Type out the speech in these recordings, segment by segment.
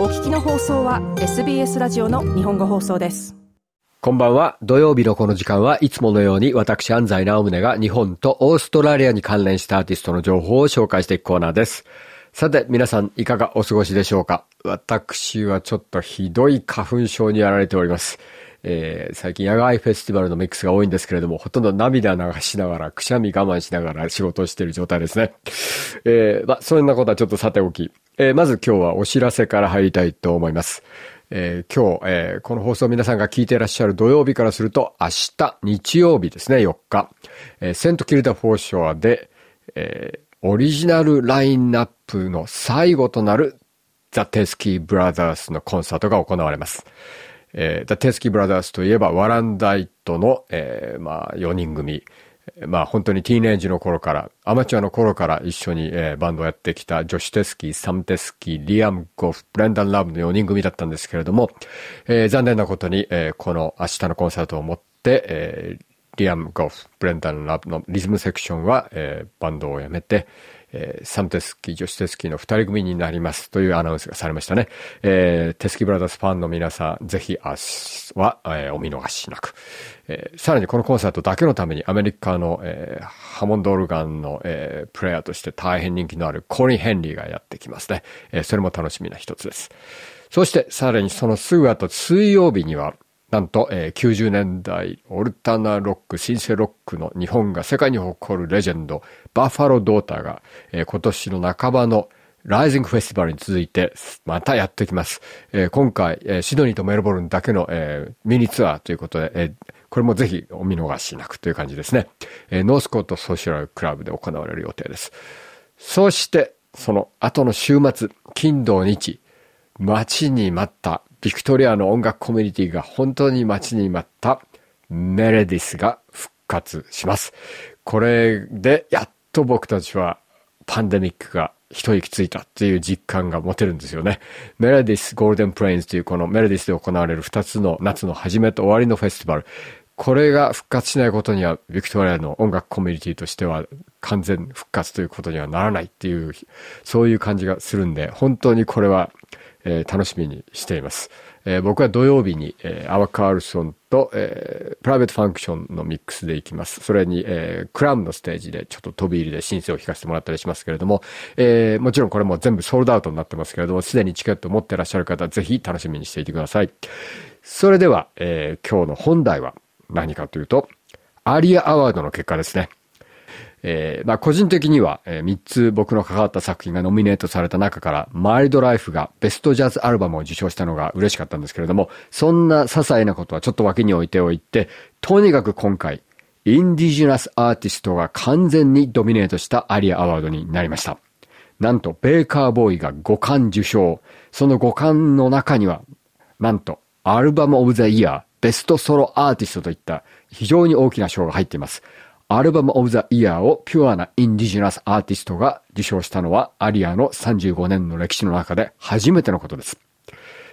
お聞きの放送は SBS ラジオの日本語放送ですこんばんは。土曜日のこの時間はいつものように私安西直宗が日本とオーストラリアに関連したアーティストの情報を紹介していくコーナーです。さて皆さんいかがお過ごしでしょうか？私はちょっとひどい花粉症にやられております。えー、最近野外フェスティバルのミックスが多いんですけれども、ほとんど涙流しながら、くしゃみ我慢しながら仕事をしている状態ですね。えー、まあそんなことはちょっとさておき、えー、まず今日はお知らせから入りたいと思います。えー、今日、えー、この放送皆さんが聞いていらっしゃる土曜日からすると、明日、日曜日ですね、4日、えー、セントキルダ・フォーショアで、え、オリジナルラインナップの最後となるザ・テスキー・ブラザースのコンサートが行われます。えー、ザ・テスキー・ブラザースといえば、ワランダイトの、え、まあ、4人組。まあ本当にティーネージの頃から、アマチュアの頃から一緒に、えー、バンドをやってきたジョシュ・テスキー、サム・テスキー、リアム・ゴフ、ブレンダン・ラブの4人組だったんですけれども、えー、残念なことに、えー、この明日のコンサートをもって、えー、リアム・ゴフ、ブレンダン・ラブのリズムセクションは、えー、バンドを辞めて、えー、サムテスキー、女子テスキーの二人組になりますというアナウンスがされましたね。えー、テスキブラザーズファンの皆さん、ぜひ明日は、えー、お見逃しなく。えー、さらにこのコンサートだけのためにアメリカの、えー、ハモンドオルガンの、えー、プレイヤーとして大変人気のあるコリン・ヘンリーがやってきますね。えー、それも楽しみな一つです。そしてさらにそのすぐ後水曜日には、なんと、えー、90年代オルタナロック、シンセロックの日本が世界に誇るレジェンド、バッファロードーターが、えー、今年の半ばのライジングフェスティバルに続いて、またやってきます。えー、今回、えー、シドニーとメルボルンだけの、えー、ミニツアーということで、えー、これもぜひお見逃しなくという感じですね。えー、ノースコートソーシャルクラブで行われる予定です。そして、その後の週末、金土日、待ちに待ったビクトリアの音楽コミュニティが本当に待ちに待ったメレディスが復活します。これでやっと僕たちはパンデミックが一息ついたっていう実感が持てるんですよね。メレディスゴールデンプレインズというこのメレディスで行われる二つの夏の始めと終わりのフェスティバル。これが復活しないことには、ビクトリアの音楽コミュニティとしては完全復活ということにはならないっていう、そういう感じがするんで、本当にこれはえー、楽しみにしています。えー、僕は土曜日に、えー、アワカールソンと、え、プライベートファンクションのミックスで行きます。それに、え、クラウンのステージでちょっと飛び入りで申請を聞かせてもらったりしますけれども、え、もちろんこれも全部ソールドアウトになってますけれども、すでにチケットを持ってらっしゃる方、ぜひ楽しみにしていてください。それでは、え、今日の本題は何かというと、アリアアワードの結果ですね。えー、まあ個人的には、えー、3つ僕の関わった作品がノミネートされた中から、マイルドライフがベストジャズアルバムを受賞したのが嬉しかったんですけれども、そんな些細なことはちょっと脇に置いておいて、とにかく今回、インディジナスアーティストが完全にドミネートしたアリアアワードになりました。なんと、ベーカーボーイが5冠受賞。その5冠の中には、なんと、アルバムオブザイヤー、ベストソロアーティストといった非常に大きな賞が入っています。アルバムオブザイヤーをピュアなインディジナスアーティストが受賞したのはアリアの35年の歴史の中で初めてのことです。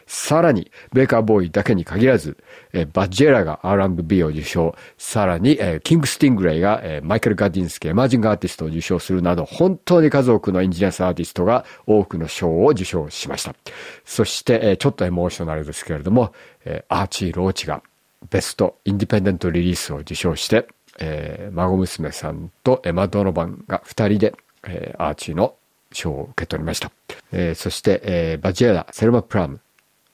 さらに、ベーカーボーイだけに限らず、えバジェラが R&B を受賞、さらに、えキング・スティングレイが、えマイケル・ガディンスキー Emerging Artist を受賞するなど、本当に数多くの Indigenous artist が多くの賞を受賞しました。そして、えちょっとエモーショナルですけれども、えアーチー・ローチが Best Independent Release を受賞して、えー、孫娘さんとエマ・ドノバンが二人で、えー、アーチーの賞を受け取りました。えー、そして、えー、バジェラ、セルマ・プラム、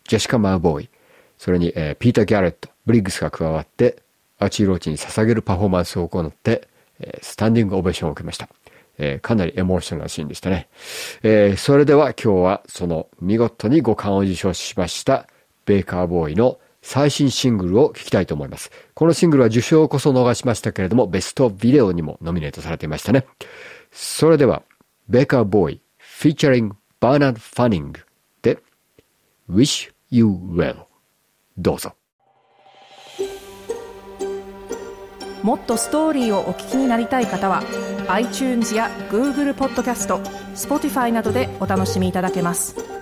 ジェシカ・マーボーイ、それに、えー、ピーター・ギャレット、ブリッグスが加わって、アーチー・ローチに捧げるパフォーマンスを行って、えー、スタンディングオベーションを受けました。えー、かなりエモーショナルなシーンでしたね。えー、それでは今日はその見事に五冠を受賞しましたベーカーボーイの最新シングルを聴きたいと思います。このシングルは受賞こそ逃しましたけれども、ベストビデオにもノミネートされていましたね。それでは、ベーカーボーイ、フィーチャリングバーナード・ファニングで、Wish You Well どうぞ。もっとストーリーをお聞きになりたい方は iTunes や Google ポッドキャスト Spotify などでお楽しみいただけます。